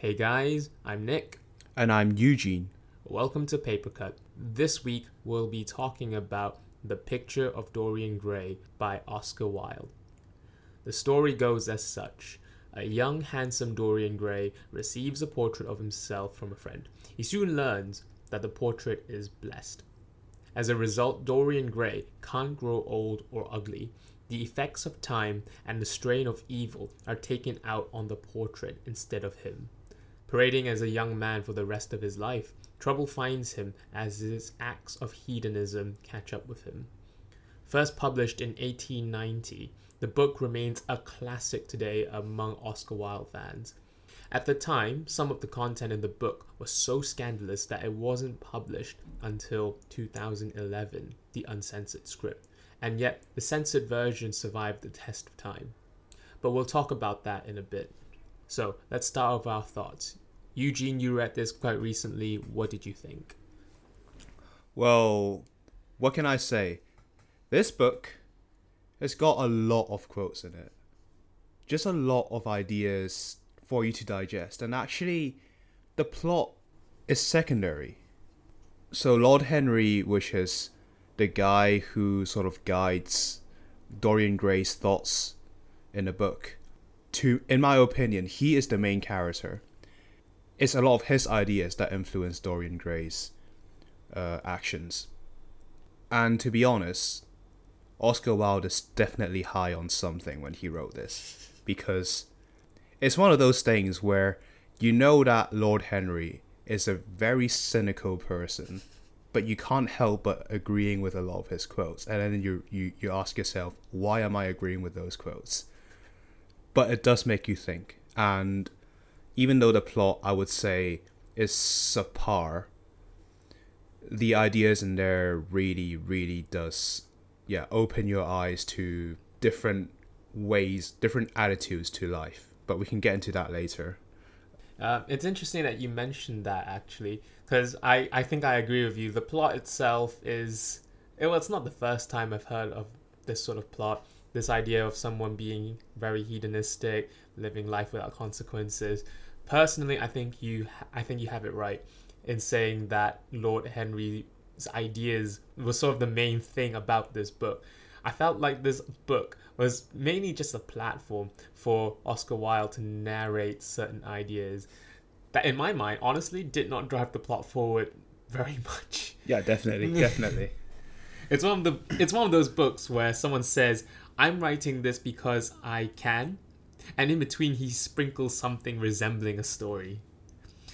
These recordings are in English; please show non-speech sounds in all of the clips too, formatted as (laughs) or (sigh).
Hey guys, I'm Nick. And I'm Eugene. Welcome to Papercut. This week we'll be talking about The Picture of Dorian Gray by Oscar Wilde. The story goes as such. A young, handsome Dorian Gray receives a portrait of himself from a friend. He soon learns that the portrait is blessed. As a result, Dorian Gray can't grow old or ugly. The effects of time and the strain of evil are taken out on the portrait instead of him. Parading as a young man for the rest of his life, trouble finds him as his acts of hedonism catch up with him. First published in 1890, the book remains a classic today among Oscar Wilde fans. At the time, some of the content in the book was so scandalous that it wasn't published until 2011, the uncensored script, and yet the censored version survived the test of time. But we'll talk about that in a bit. So let's start with our thoughts. Eugene, you read this quite recently. What did you think? Well, what can I say? This book has got a lot of quotes in it. Just a lot of ideas for you to digest. And actually, the plot is secondary. So, Lord Henry wishes the guy who sort of guides Dorian Gray's thoughts in the book to, in my opinion, he is the main character. It's a lot of his ideas that influence Dorian Gray's uh, actions. And to be honest, Oscar Wilde is definitely high on something when he wrote this because it's one of those things where you know that Lord Henry is a very cynical person, but you can't help but agreeing with a lot of his quotes. And then you, you, you ask yourself, why am I agreeing with those quotes? But it does make you think. And even though the plot, I would say, is subpar, the ideas in there really, really does, yeah, open your eyes to different ways, different attitudes to life but we can get into that later. Uh, it's interesting that you mentioned that actually, because I, I think I agree with you. The plot itself is well, it's not the first time I've heard of this sort of plot. This idea of someone being very hedonistic, living life without consequences. Personally, I think you I think you have it right in saying that Lord Henry's ideas was sort of the main thing about this book. I felt like this book was mainly just a platform for Oscar Wilde to narrate certain ideas that, in my mind, honestly did not drive the plot forward (laughs) very much. Yeah, definitely, (laughs) definitely. It's one of the it's one of those books where someone says, "I'm writing this because I can," and in between he sprinkles something resembling a story.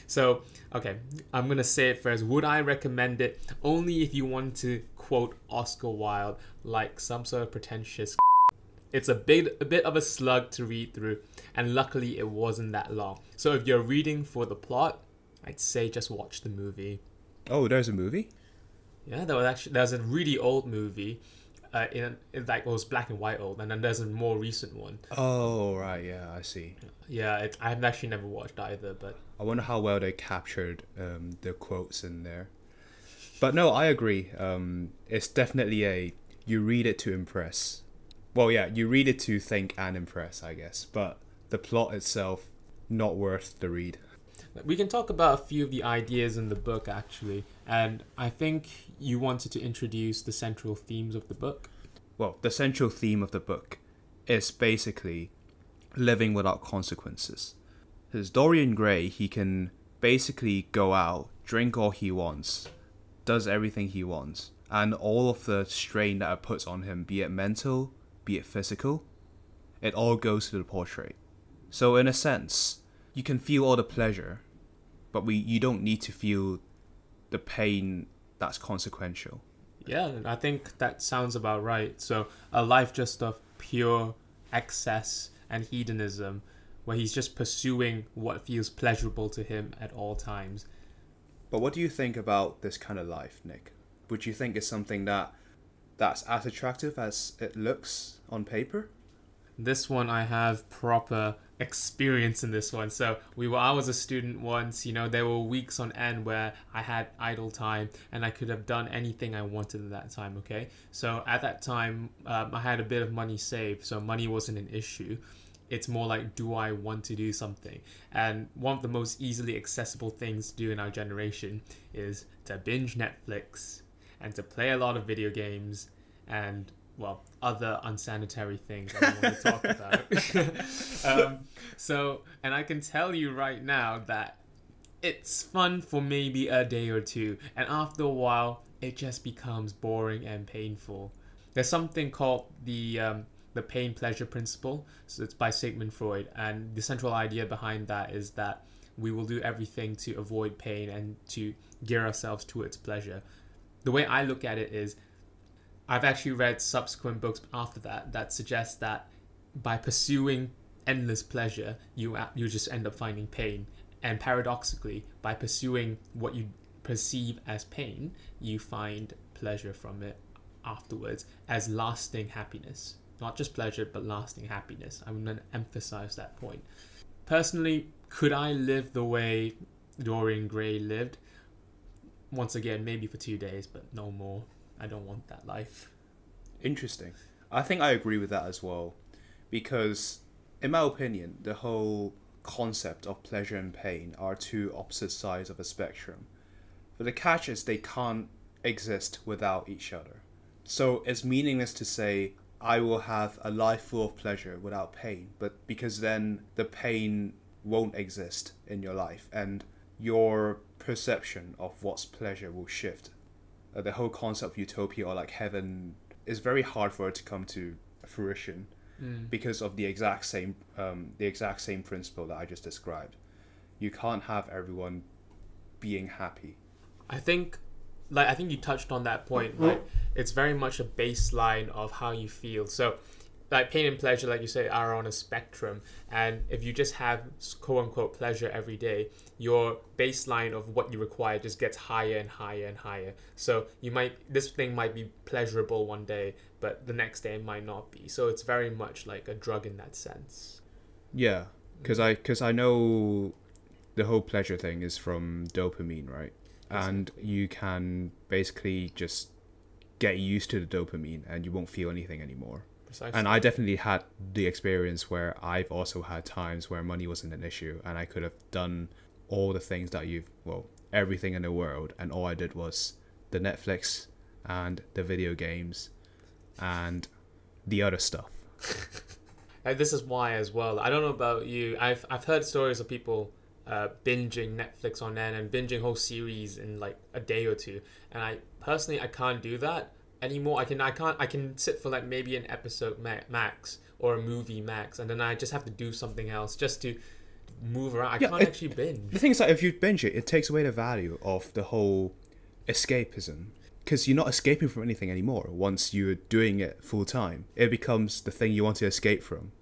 So, okay, I'm gonna say it first. Would I recommend it only if you want to quote Oscar Wilde like some sort of pretentious (laughs) it's a bit a bit of a slug to read through, and luckily it wasn't that long. So if you're reading for the plot, I'd say just watch the movie. Oh, there's a movie. Yeah, there was actually there's a really old movie. Uh, in, in like it was black and white old, and then there's a more recent one. Oh right, yeah, I see. Yeah, it, I've actually never watched either, but I wonder how well they captured um, the quotes in there. But no, I agree. Um, it's definitely a you read it to impress well, yeah, you read it to think and impress, I guess, but the plot itself not worth the read. We can talk about a few of the ideas in the book actually, and I think you wanted to introduce the central themes of the book. Well, the central theme of the book is basically living without consequences. Because Dorian Gray, he can basically go out, drink all he wants, does everything he wants, and all of the strain that it puts on him, be it mental, be it physical, it all goes to the portrait. So in a sense, you can feel all the pleasure, but we you don't need to feel the pain that's consequential. Yeah, I think that sounds about right. So a life just of pure excess and hedonism, where he's just pursuing what feels pleasurable to him at all times. But what do you think about this kind of life, Nick? Would you think it's something that that's as attractive as it looks on paper. This one I have proper experience in this one. So we were I was a student once, you know, there were weeks on end where I had idle time and I could have done anything I wanted at that time, okay? So at that time, um, I had a bit of money saved, so money wasn't an issue. It's more like, do I want to do something? And one of the most easily accessible things to do in our generation is to binge Netflix and to play a lot of video games and, well, other unsanitary things I don't want to talk about. (laughs) um, so, and I can tell you right now that it's fun for maybe a day or two, and after a while, it just becomes boring and painful. There's something called the um, the pain pleasure principle. So it's by Sigmund Freud, and the central idea behind that is that we will do everything to avoid pain and to gear ourselves towards pleasure. The way I look at it is, I've actually read subsequent books after that that suggest that by pursuing endless pleasure, you you just end up finding pain, and paradoxically, by pursuing what you perceive as pain, you find pleasure from it afterwards as lasting happiness. Not just pleasure, but lasting happiness. I'm going to emphasize that point. Personally, could I live the way Dorian Gray lived? Once again, maybe for two days, but no more. I don't want that life. Interesting. I think I agree with that as well. Because, in my opinion, the whole concept of pleasure and pain are two opposite sides of a spectrum. But the catch is they can't exist without each other. So it's meaningless to say I will have a life full of pleasure without pain, but because then the pain won't exist in your life and your perception of what's pleasure will shift. Uh, the whole concept of utopia or like heaven is very hard for it to come to fruition Mm. because of the exact same um, the exact same principle that I just described. You can't have everyone being happy. I think like I think you touched on that point. Like it's very much a baseline of how you feel. So like pain and pleasure, like you say, are on a spectrum. And if you just have quote unquote pleasure every day, your baseline of what you require just gets higher and higher and higher. So you might this thing might be pleasurable one day, but the next day it might not be. So it's very much like a drug in that sense. Yeah, because I mm-hmm. because I know the whole pleasure thing is from dopamine, right? And you can basically just get used to the dopamine, and you won't feel anything anymore. Precisely. And I definitely had the experience where I've also had times where money wasn't an issue, and I could have done all the things that you've well everything in the world, and all I did was the Netflix and the video games and the other stuff. (laughs) Like, this is why as well. I don't know about you. I've I've heard stories of people uh, binging Netflix on end and binging whole series in like a day or two. And I personally I can't do that anymore. I can I can't I can sit for like maybe an episode ma- max or a movie max, and then I just have to do something else just to move around. I Yeah, can't it- actually binge. The thing is that if you binge it, it takes away the value of the whole escapism. Because you're not escaping from anything anymore once you're doing it full time. It becomes the thing you want to escape from.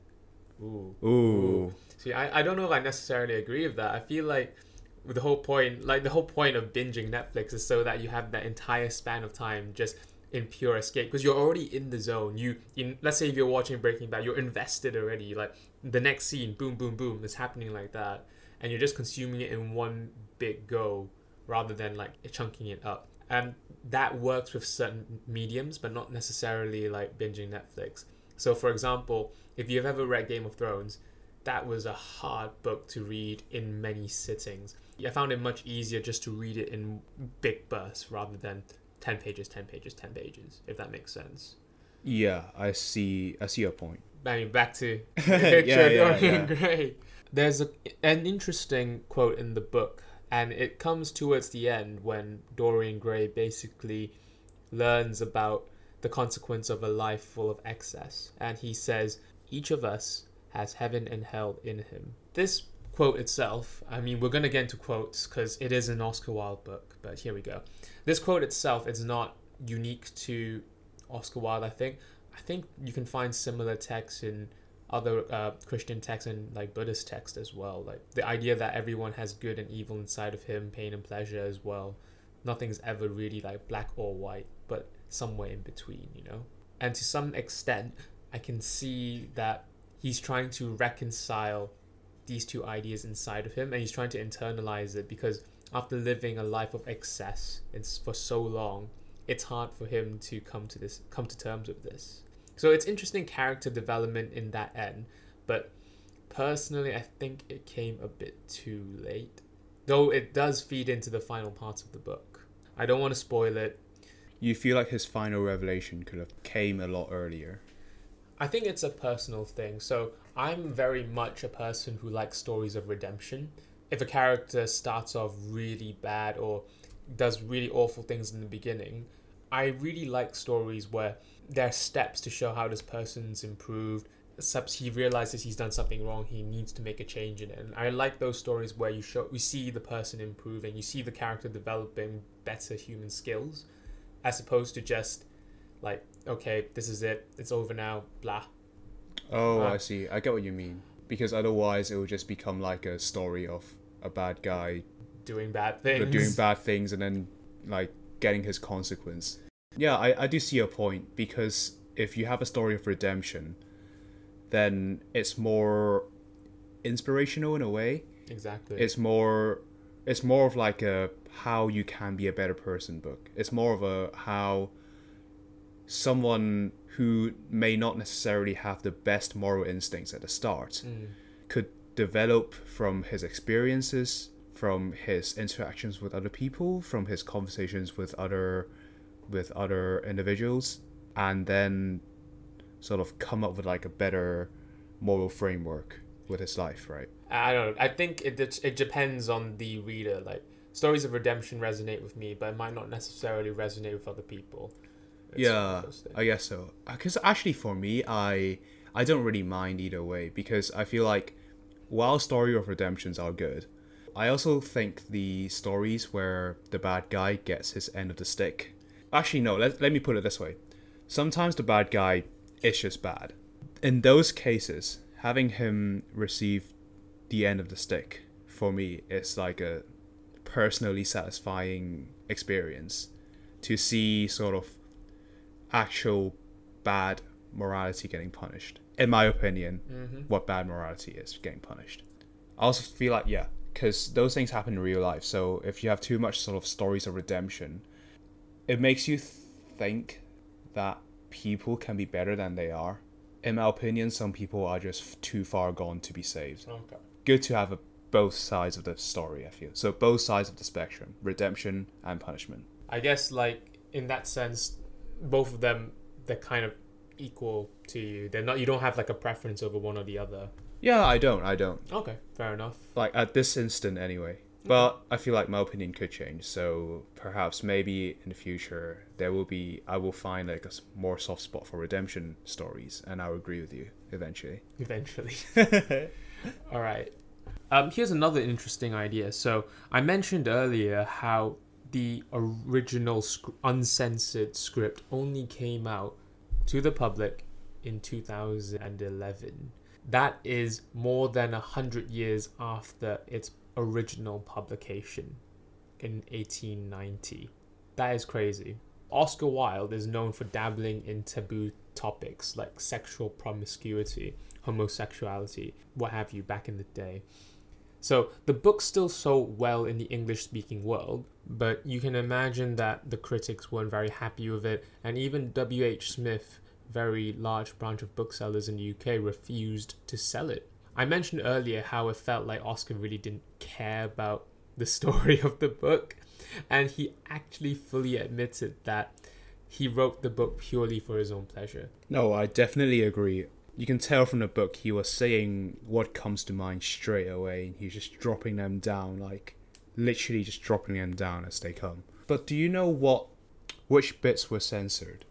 Ooh. Ooh. See, I, I don't know if I necessarily agree with that. I feel like the whole point, like the whole point of binging Netflix is so that you have that entire span of time just in pure escape because you're already in the zone. You, in let's say if you're watching Breaking Bad, you're invested already. Like the next scene, boom, boom, boom, is happening like that, and you're just consuming it in one big go rather than like chunking it up. And that works with certain mediums, but not necessarily like binging Netflix. So, for example, if you've ever read Game of Thrones, that was a hard book to read in many sittings. I found it much easier just to read it in big bursts rather than 10 pages, 10 pages, 10 pages, if that makes sense. Yeah, I see. I see your point. I mean, back to the (laughs) (laughs) Yeah, picture yeah, of Dorian yeah. Gray. There's a, an interesting quote in the book, and it comes towards the end when Dorian Gray basically learns about the consequence of a life full of excess. And he says, Each of us has heaven and hell in him. This quote itself, I mean, we're going to get into quotes because it is an Oscar Wilde book, but here we go. This quote itself is not unique to Oscar Wilde, I think. I think you can find similar texts in other uh, Christian texts and like Buddhist texts as well. Like the idea that everyone has good and evil inside of him, pain and pleasure as well. Nothing's ever really like black or white, but somewhere in between, you know? And to some extent, I can see that he's trying to reconcile these two ideas inside of him and he's trying to internalize it because after living a life of excess it's for so long it's hard for him to come to this come to terms with this so it's interesting character development in that end but Personally, I think it came a bit too late. Though it does feed into the final parts of the book. I don't want to spoil it. You feel like his final revelation could have came a lot earlier. I think it's a personal thing. So I'm very much a person who likes stories of redemption. If a character starts off really bad or does really awful things in the beginning, I really like stories where there are steps to show how this person's improved. Subs he realizes he's done something wrong, he needs to make a change in it. And I like those stories where you show we see the person improving, you see the character developing better human skills, as opposed to just like, okay, this is it, it's over now, blah. Oh, I see. I get what you mean. Because otherwise, it will just become like a story of a bad guy Doing bad (laughs) things. doing bad things and then like getting his consequence. Yeah, I, I do see your point because if you have a story of redemption, then it's more inspirational in a way. Exactly. It's more it's more of like a how you can be a better person book. It's more of a how someone who may not necessarily have the best moral instincts at the start Mm. could develop from his experiences, from his interactions with other people, from his conversations with other with other individuals, and then sort of come up with like a better moral framework with his life, right? I don't know. I think it it depends on the reader. Like stories of redemption resonate with me, but it might not necessarily resonate with other people. Yeah, of those things. I guess so. Uh, because actually, for me, I I don't really mind either way because I feel like while story of redemptions are good, I also think the stories where the bad guy gets his end of the stick. Actually, no. Let let me put it this way. Sometimes the bad guy is just bad. In those cases, having him receive the end of the stick for me is like a personally satisfying experience to see sort of actual bad morality getting punished. In my opinion, Mm-hmm. what bad morality is getting punished. I also feel like, yeah, because those things happen in real life. So if you have too much sort of stories of redemption, it makes you think that people can be better than they are. In my opinion, some people are just too far gone to be saved. Okay. Good to have a, both sides of the story, I feel. So both sides of the spectrum redemption and punishment. I guess like in that sense, both of them they're kind of equal to you. They're not. You don't have like a preference over one or the other. Yeah, I don't. I don't. Okay, fair enough. like at this instant anyway but i feel like my opinion could change so perhaps maybe in the future there will be i will find like a more soft spot for redemption stories and i'll agree with you eventually (laughs) Eventually. (laughs) All right. Um, here's another interesting idea. So I mentioned earlier how the original sc- uncensored script only came out to the public in 2011. That is more than a hundred years after its original publication in 1890. That is crazy. Oscar Wilde is known for dabbling in taboo topics like sexual promiscuity, homosexuality, what have you, back in the day. So the book still sold well in the English speaking world, but you can imagine that the critics weren't very happy with it, and even W.H. Smith, very large branch of booksellers in the UK, refused to sell it. I mentioned earlier how it felt like Oscar really didn't care about the (laughs) story of the book, and he actually fully admitted that he wrote the book purely for his own pleasure. no i definitely agree you can tell from the book he was saying what comes to mind straight away and he's just dropping them down like literally just dropping them down as they come but do you know what which bits were censored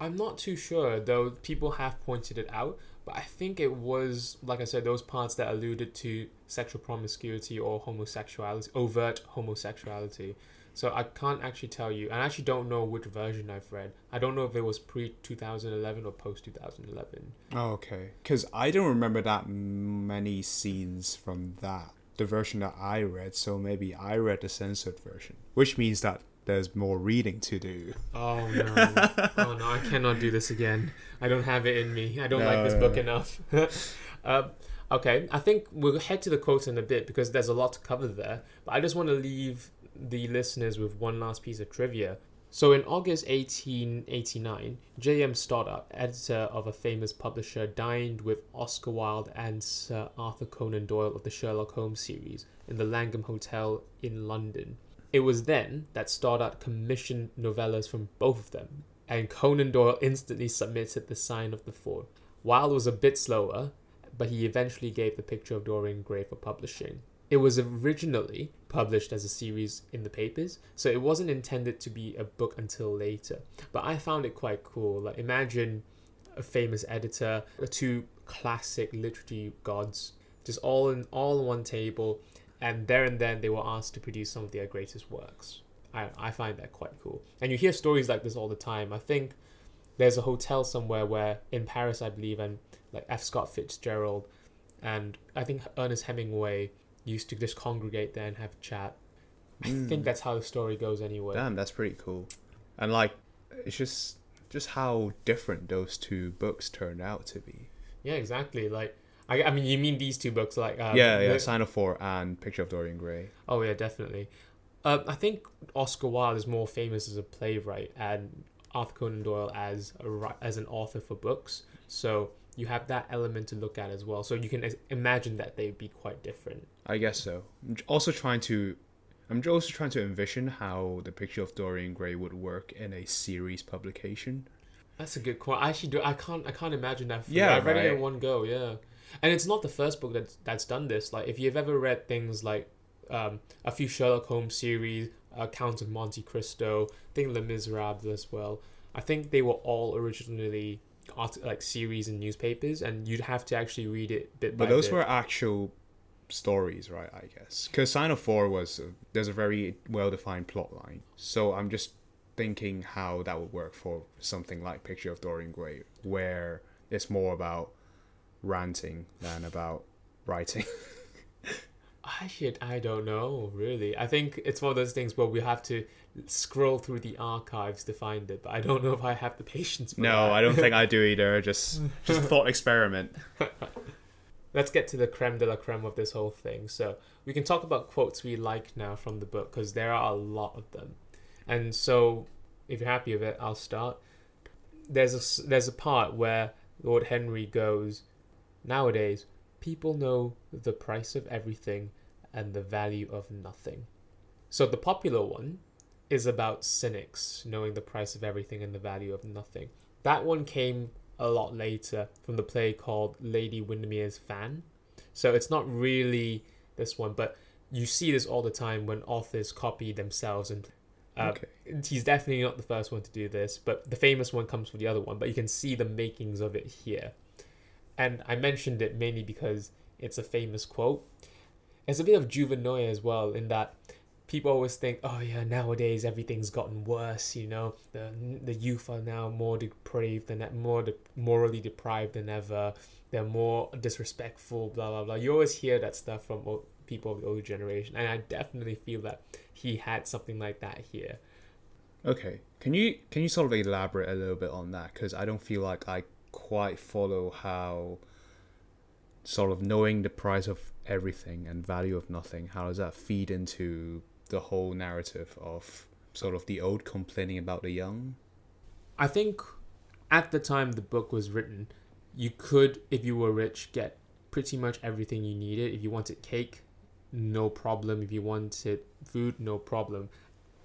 I'm not too sure, though people have pointed it out, but I think it was, like I said, those parts that alluded to sexual promiscuity or homosexuality, overt homosexuality. So I can't actually tell you, and I actually don't know which version I've read. I don't know if it was pre 2011 or post 2011. Oh, okay. Because I don't remember that many scenes from that, the version that I read, so maybe I read the censored version, which means that there's more reading to do. Oh no. oh no, I cannot do this again. I don't have it in me. I don't like this No. book enough. um, (laughs) okay, I think we'll head to the quotes in a bit because there's a lot to cover there. But I just want to leave the listeners with one last piece of trivia. So in August 1889, J.M. Stoddart, editor of a famous publisher, dined with Oscar Wilde and Sir Arthur Conan Doyle of the Sherlock Holmes series in the Langham Hotel in London. It was then that Stoddart commissioned novellas from both of them, and Conan Doyle instantly submitted the sign of the four. Wilde was a bit slower, but he eventually gave the picture of Dorian Gray for publishing. It was originally published as a series in the papers, so it wasn't intended to be a book until later. But I found it quite cool. Like imagine a famous editor, uh, two classic literary gods, just all in all on one table, and there and then they were asked to produce some of their greatest works. I, I find that quite cool. And you hear stories like this all the time. I think there's a hotel somewhere where in Paris, I believe, and like F. Scott Fitzgerald and I think Ernest Hemingway used to just congregate there and have a chat. I Mm. think that's how the story goes anyway. Damn, that's pretty cool. And like, it's just just how different those two books turned out to be. Yeah, exactly. Like, I, I mean, you mean these two books, like um, yeah, yeah. the- Sign of Four and Picture of Dorian Gray. Oh yeah, definitely. Uh, I think Oscar Wilde is more famous as a playwright and Arthur Conan Doyle as a as an author for books. So you have that element to look at as well. So you can imagine that they would be quite different. I guess so. I'm also trying to, I'm also trying to envision how the Picture of Dorian Gray would work in a series publication. That's a good point. I actually do. I can't. I can't imagine that. For Yeah, I read it in one go. Yeah, and it's not the first book that's that's done this. Like, if you've ever read things like um, a few Sherlock Holmes series, uh, Count of Monte Cristo, I think Les Miserables as well. I think they were all originally art- like series and newspapers, and you'd have to actually read it bit by But those bit. were actual stories, right? I guess because Sign of Four was uh, there's a very well defined plot line. So I'm just thinking how that would work for something like Picture of Dorian Gray, where it's more about ranting than about writing. (laughs) I should. I don't know. Really, I think it's one of those things where we have to scroll through the archives to find it. But I don't know if I have the patience. For no, that. I don't think (laughs) I do either. Just just thought experiment. (laughs) let's get to the creme de la creme of this whole thing. So we can talk about quotes we like now from the book because there are a lot of them. And so, if you're happy with it, I'll start. There's a there's a part where Lord Henry goes, nowadays people know the price of everything and the value of nothing. So the popular one is about cynics knowing the price of everything and the value of nothing. That one came a lot later from the play called Lady Windermere's Fan. So it's not really this one, but you see this all the time when authors copy themselves and uh, Okay. he's definitely not the first one to do this, but the famous one comes from the other one, but you can see the makings of it here. And I mentioned it mainly because it's a famous quote. It's a bit of Juvenile as well, in that people always think, oh yeah, nowadays everything's gotten worse. You know, the the youth are now more depraved than more de- morally deprived than ever. They're more disrespectful. Blah blah blah. You always hear that stuff from o- people of the older generation, and I definitely feel that he had something like that here. Okay, can you can you sort of elaborate a little bit on that? Because I don't feel like I quite follow how sort of knowing the price of everything and value of nothing. How does that feed into the whole narrative of sort of the old complaining about the young? I think at the time the book was written, you could, if you were rich, get pretty much everything you needed. If you wanted cake, no problem. If you wanted food, no problem.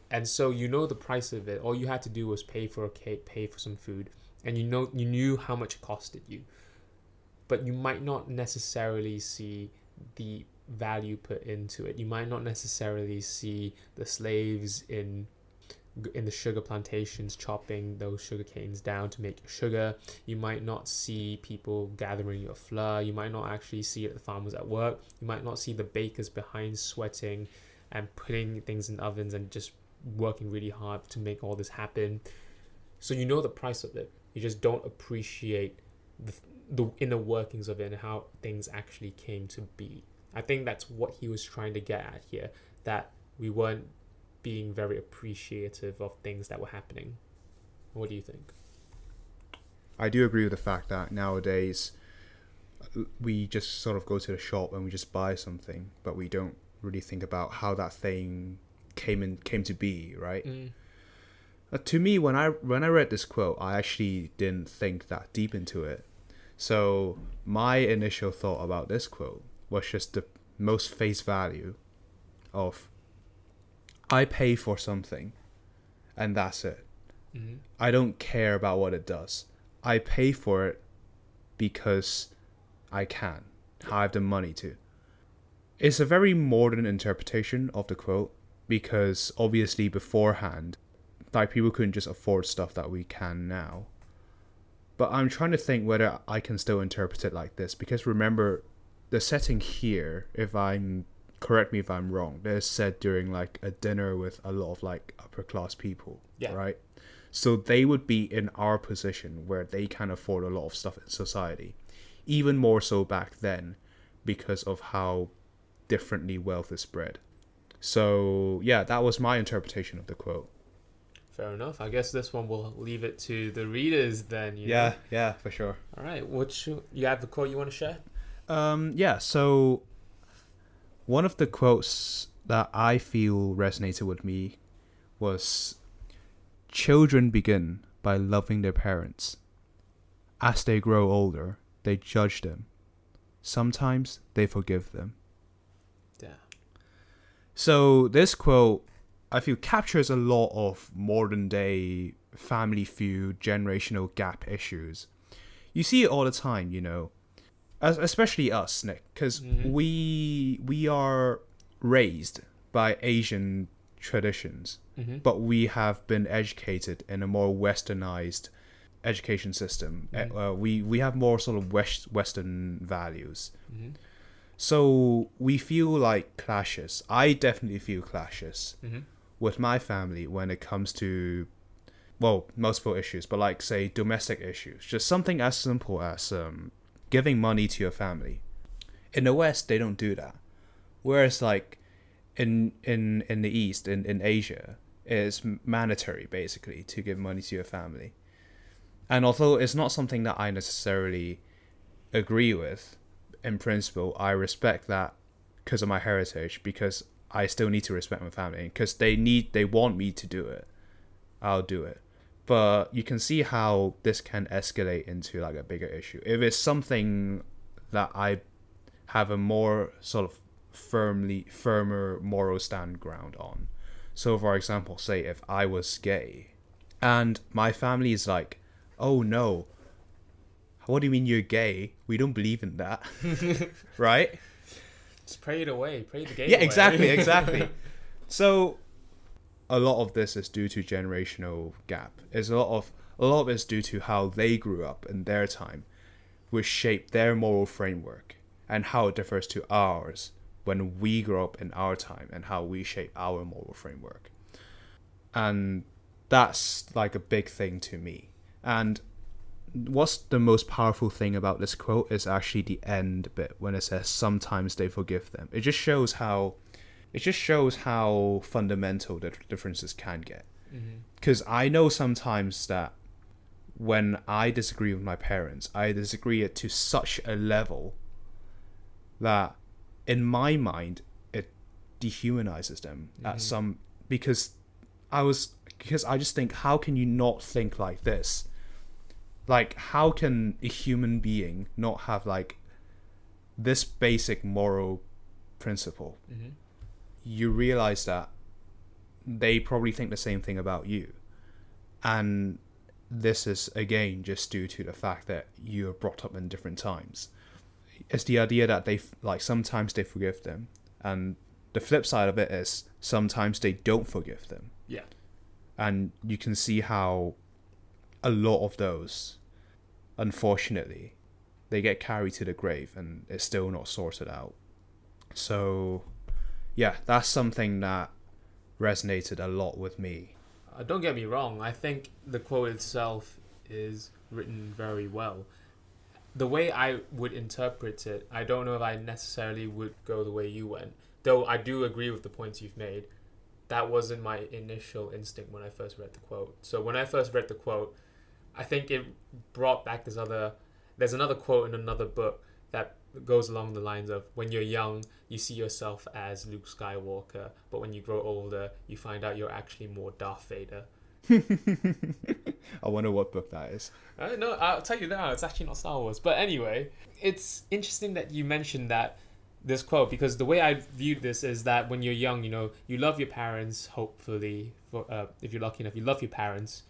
And so you know the price of it. All you had to do was pay for a cake, pay for some food, and you know you knew how much it costed you. But you might not necessarily see the value put into it. You might not necessarily see the slaves in in the sugar plantations chopping those sugar canes down to make your sugar. You might not see people gathering your flour. You might not actually see the farmers at work. You might not see the bakers behind sweating and putting things in ovens and just working really hard to make all this happen. So you know the price of it. You just don't appreciate the, the inner workings of it and how things actually came to be. I think that's what he was trying to get at here. That we weren't being very appreciative of things that were happening. What do you think? I do agree with the fact that nowadays we just sort of go to the shop and we just buy something, but we don't really think about how that thing came in came to be, right? Mm. Uh, to me, when I when I read this quote, I actually didn't think that deep into it. So my initial thought about this quote was just the most face value of I pay for something, and that's it. Mhm. I don't care about what it does. I pay for it because I can. I have the money to. It's a very modern interpretation of the quote because obviously beforehand, like people couldn't just afford stuff that we can now. But I'm trying to think whether I can still interpret it like this because remember, the setting here, if I'm correct me if I'm wrong, is said during like a dinner with a lot of like upper class people, Yeah. right? So they would be in our position where they can afford a lot of stuff in society, even more so back then because of how differently wealth is spread. So yeah, that was my interpretation of the quote. Fair enough. I guess this one will leave it to the readers then. You Yeah, know? yeah, for sure. All right. What you, you have the quote you want to share? Um, yeah, so one of the quotes that I feel resonated with me was Children begin by loving their parents. As they grow older, they judge them. Sometimes they forgive them. Yeah. So this quote, I feel captures a lot of modern day family feud, generational gap issues. You see it all the time, you know, especially us, Nick, because Mhm. we we are raised by Asian traditions, Mm-hmm. but we have been educated in a more westernized education system. Mhm. Uh, we we have more sort of west Western values. Mm-hmm. So we feel like clashes. I definitely feel clashes Mm-hmm. with my family when it comes to, well, multiple issues, but like say domestic issues. Just something as simple as um, giving money to your family. In the West, they don't do that. Whereas like in in in the East, in in Asia, it's mandatory basically to give money to your family. And although it's not something that I necessarily agree with, in principle, I respect that because of my heritage. Because I still need to respect my family because they need they want me to do it. I'll do it. But you can see how this can escalate into like a bigger issue. If it's something that I have a more sort of firmly firmer moral stand ground on. So for example, say if I was gay and my family is like, "Oh no. What do you mean you're gay? We don't believe in that." (laughs) right? Just pray it away. Pray the game. yeah away. exactly (laughs) exactly so a lot of this is due to generational gap. It's a lot of a lot of it is due to how they grew up in their time which shaped their moral framework and how it differs to ours when we grow up in our time and how we shape our moral framework. And that's like a big thing to me. And what's the most powerful thing about this quote is actually the end bit when it says sometimes they forgive them. It just shows how it just shows how fundamental the differences can get because i know sometimes that when i disagree with my parents i disagree it to such a level that in my mind it dehumanizes them at Mhm. some because i was because i just think how can you not think like this like how can a human being not have like this basic moral principle Mhm. You realize that they probably think the same thing about you. And this is again just due to the fact that you are brought up in different times. It's the idea that they like sometimes they forgive them and the flip side of it is sometimes they don't forgive them. Yeah. and you can see how a lot of those unfortunately they get carried to the grave and it's still not sorted out. So yeah that's something that resonated a lot with me Uh, don't get me wrong. I think the quote itself is written very well. The way I would interpret it, I don't know if I necessarily would go the way you went. Though I do agree with the points you've made. That wasn't my initial instinct when I first read the quote. So when I first read the quote, I think it brought back this other. There's another quote in another book that goes along the lines of when you're young, you see yourself as Luke Skywalker, but when you grow older, you find out you're actually more Darth Vader. (laughs) I wonder what book that is. Uh, no, I'll tell you now. It's actually not Star Wars. But anyway, it's interesting that you mentioned that this quote because the way I viewed this is that when you're young, you know, you love your parents. Hopefully, for uh, if you're lucky enough, you love your parents,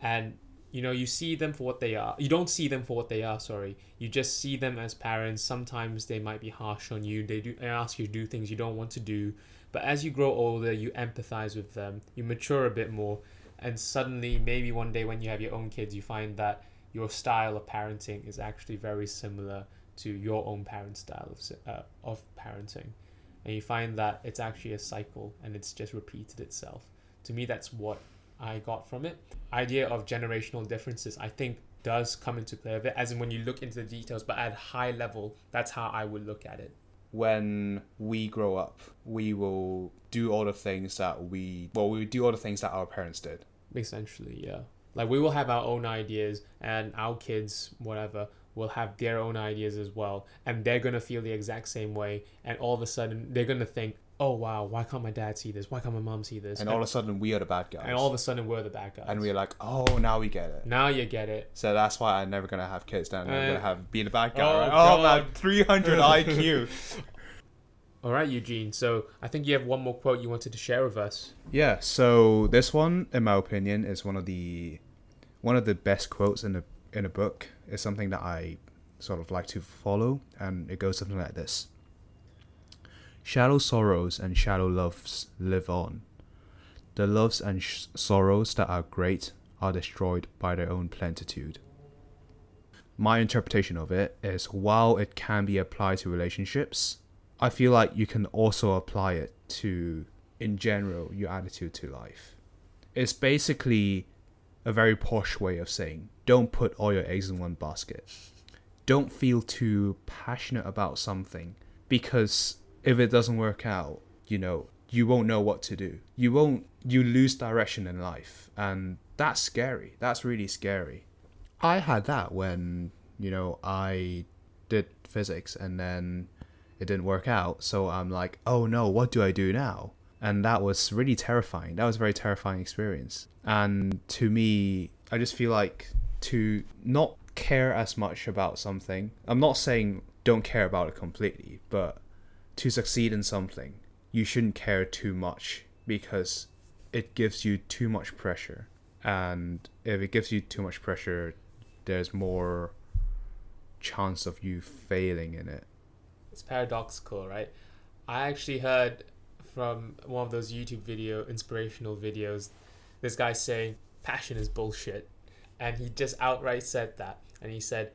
and you know you see them for what they are. You don't see them for what they are. Sorry, you just see them as parents. Sometimes they might be harsh on you. They do they ask you to do things you don't want to do. But as you grow older, you empathize with them. You mature a bit more, and suddenly, maybe one day when you have your own kids, you find that your style of parenting is actually very similar to your own parent style of, uh, of parenting and you find that it's actually a cycle and it's just repeated itself to me that's what i got from it. Idea of generational differences i think does come into play of it as in when you look into the details but at high level that's how i would look at it. When we grow up we will do all the things that we well we do all the things that our parents did. Essentially yeah. Like we will have our own ideas and our kids whatever will have their own ideas as well and they're going to feel the exact same way and all of a sudden they're going to think oh wow why can't my dad see this? Why can't my mom see this? And all of a sudden we are the bad guys. And all of a sudden we're the bad guys. And we're like oh now we get it. Now you get it. So that's why i'm never gonna have kids now i'm Uh, gonna have be a bad guy oh, right? oh man 300 (laughs) iq all right eugene so i think you have one more quote you wanted to share with us. Yeah so this one in my opinion is one of the one of the best quotes in the in a book. Is something that i sort of like to follow and it goes something like this Shallow sorrows and shallow loves live on. The loves and sh- sorrows that are great are destroyed by their own plentitude. My interpretation of it is while it can be applied to relationships, I feel like you can also apply it to, in general, your attitude to life. It's basically a very posh way of saying don't put all your eggs in one basket. Don't feel too passionate about something because if it doesn't work out, you know, you won't know what to do. You won't, you lose direction in life. And that's scary. That's really scary. I had that when, you know, I did physics and then it didn't work out. So I'm like, oh no, what do I do now? And that was really terrifying. That was a very terrifying experience. And to me, I just feel like to not care as much about something. I'm not saying don't care about it completely, but to succeed in something, you shouldn't care too much because it gives you too much pressure. And if it gives you too much pressure, there's more chance of you failing in it. it's paradoxical right i actually heard from one of those youtube video inspirational videos this guy saying passion is bullshit and he just outright said that and he said "Y-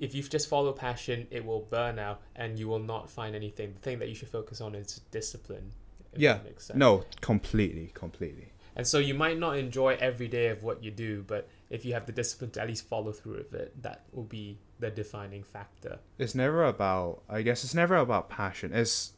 if you just follow passion it will burn out and you will not find anything the thing that you should focus on is discipline Yeah, that makes sense. No, completely, completely. and so you might not enjoy every day of what you do but if you have the discipline to at least follow through with it that will be the defining factor It's never about. I guess it's never about passion. It's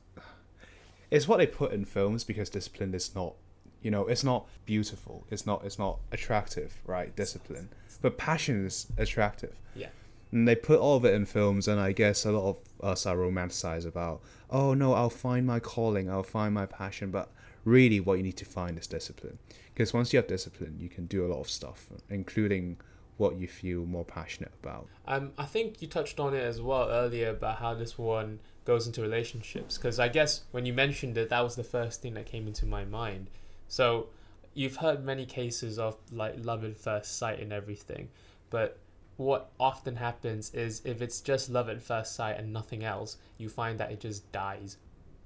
it's what they put in films because discipline is not. You know, it's not beautiful. It's not. It's not attractive, right? Discipline, but passion is attractive. yeah And they put all of it in films, and I guess a lot of us are romanticized about, oh no, I'll find my calling, I'll find my passion. But really, what you need to find is discipline. Because once you have discipline, you can do a lot of stuff, including what you feel more passionate about. Um, I think you touched on it as well earlier about how this one goes into relationships. Because I guess when you mentioned it, that was the first thing that came into my mind. So you've heard many cases of like love at first sight and everything, but what often happens is if it's just love at first sight and nothing else, you find that it just dies.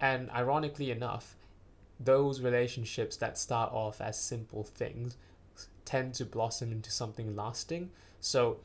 And ironically enough, those relationships that start off as simple things tend to blossom into something lasting. So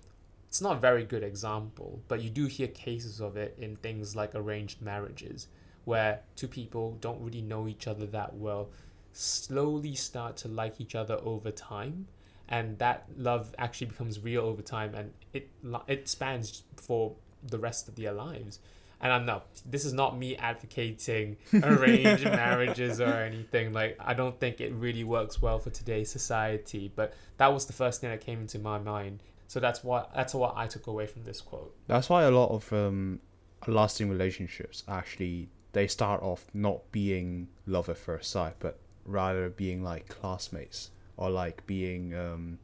it's not a very good example, but you do hear cases of it in things like arranged marriages, where two people don't really know each other that well, slowly start to like each other over time, and that love actually becomes real over time, and it it spans for the rest of their lives. And I'm not. This is not me advocating (laughs) arranged marriages or anything. Like I don't think it really works well for today's society. But that was the first thing that came into my mind. So that's what that's what I took away from this quote. That's why a lot of um, lasting relationships actually they start off not being love at first sight, but rather being like classmates or like being um,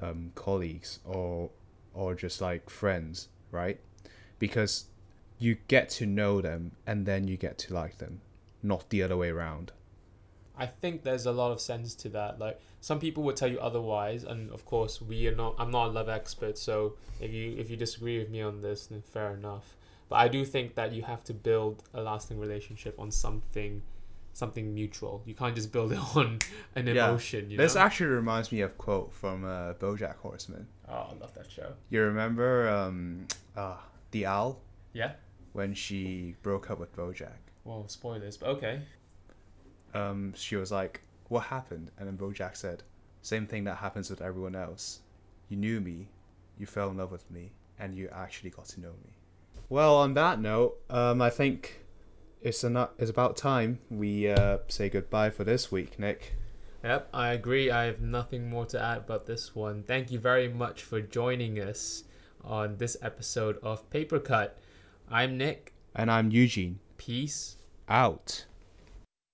um, colleagues or or just like friends, right? Because you get to know them and then you get to like them, not the other way around. I think there's a lot of sense to that. Like some people would tell you otherwise, and of course we are not. I'm not a love expert, so if you if you disagree with me on this, then fair enough. But I do think that you have to build a lasting relationship on something, something mutual. You can't just build (laughs) it on an Yeah. emotion. You This know? actually reminds me of a quote from uh, BoJack Horseman. oh, I love that show. You remember um, uh, the owl Yeah. when she broke up with BoJack? Well, spoilers, but okay. Um, she was like, "What happened?" And then BoJack said, "Same thing that happens with everyone else. You knew me, you fell in love with me, and you actually got to know me." Well, on that note, um, I think it's enough. It's about time we uh, say goodbye for this week, Nick. Yep, I agree. I have nothing more to add about this one. Thank you very much for joining us on this episode of Paper Cut. I'm Nick. And I'm Eugene. Peace. Out.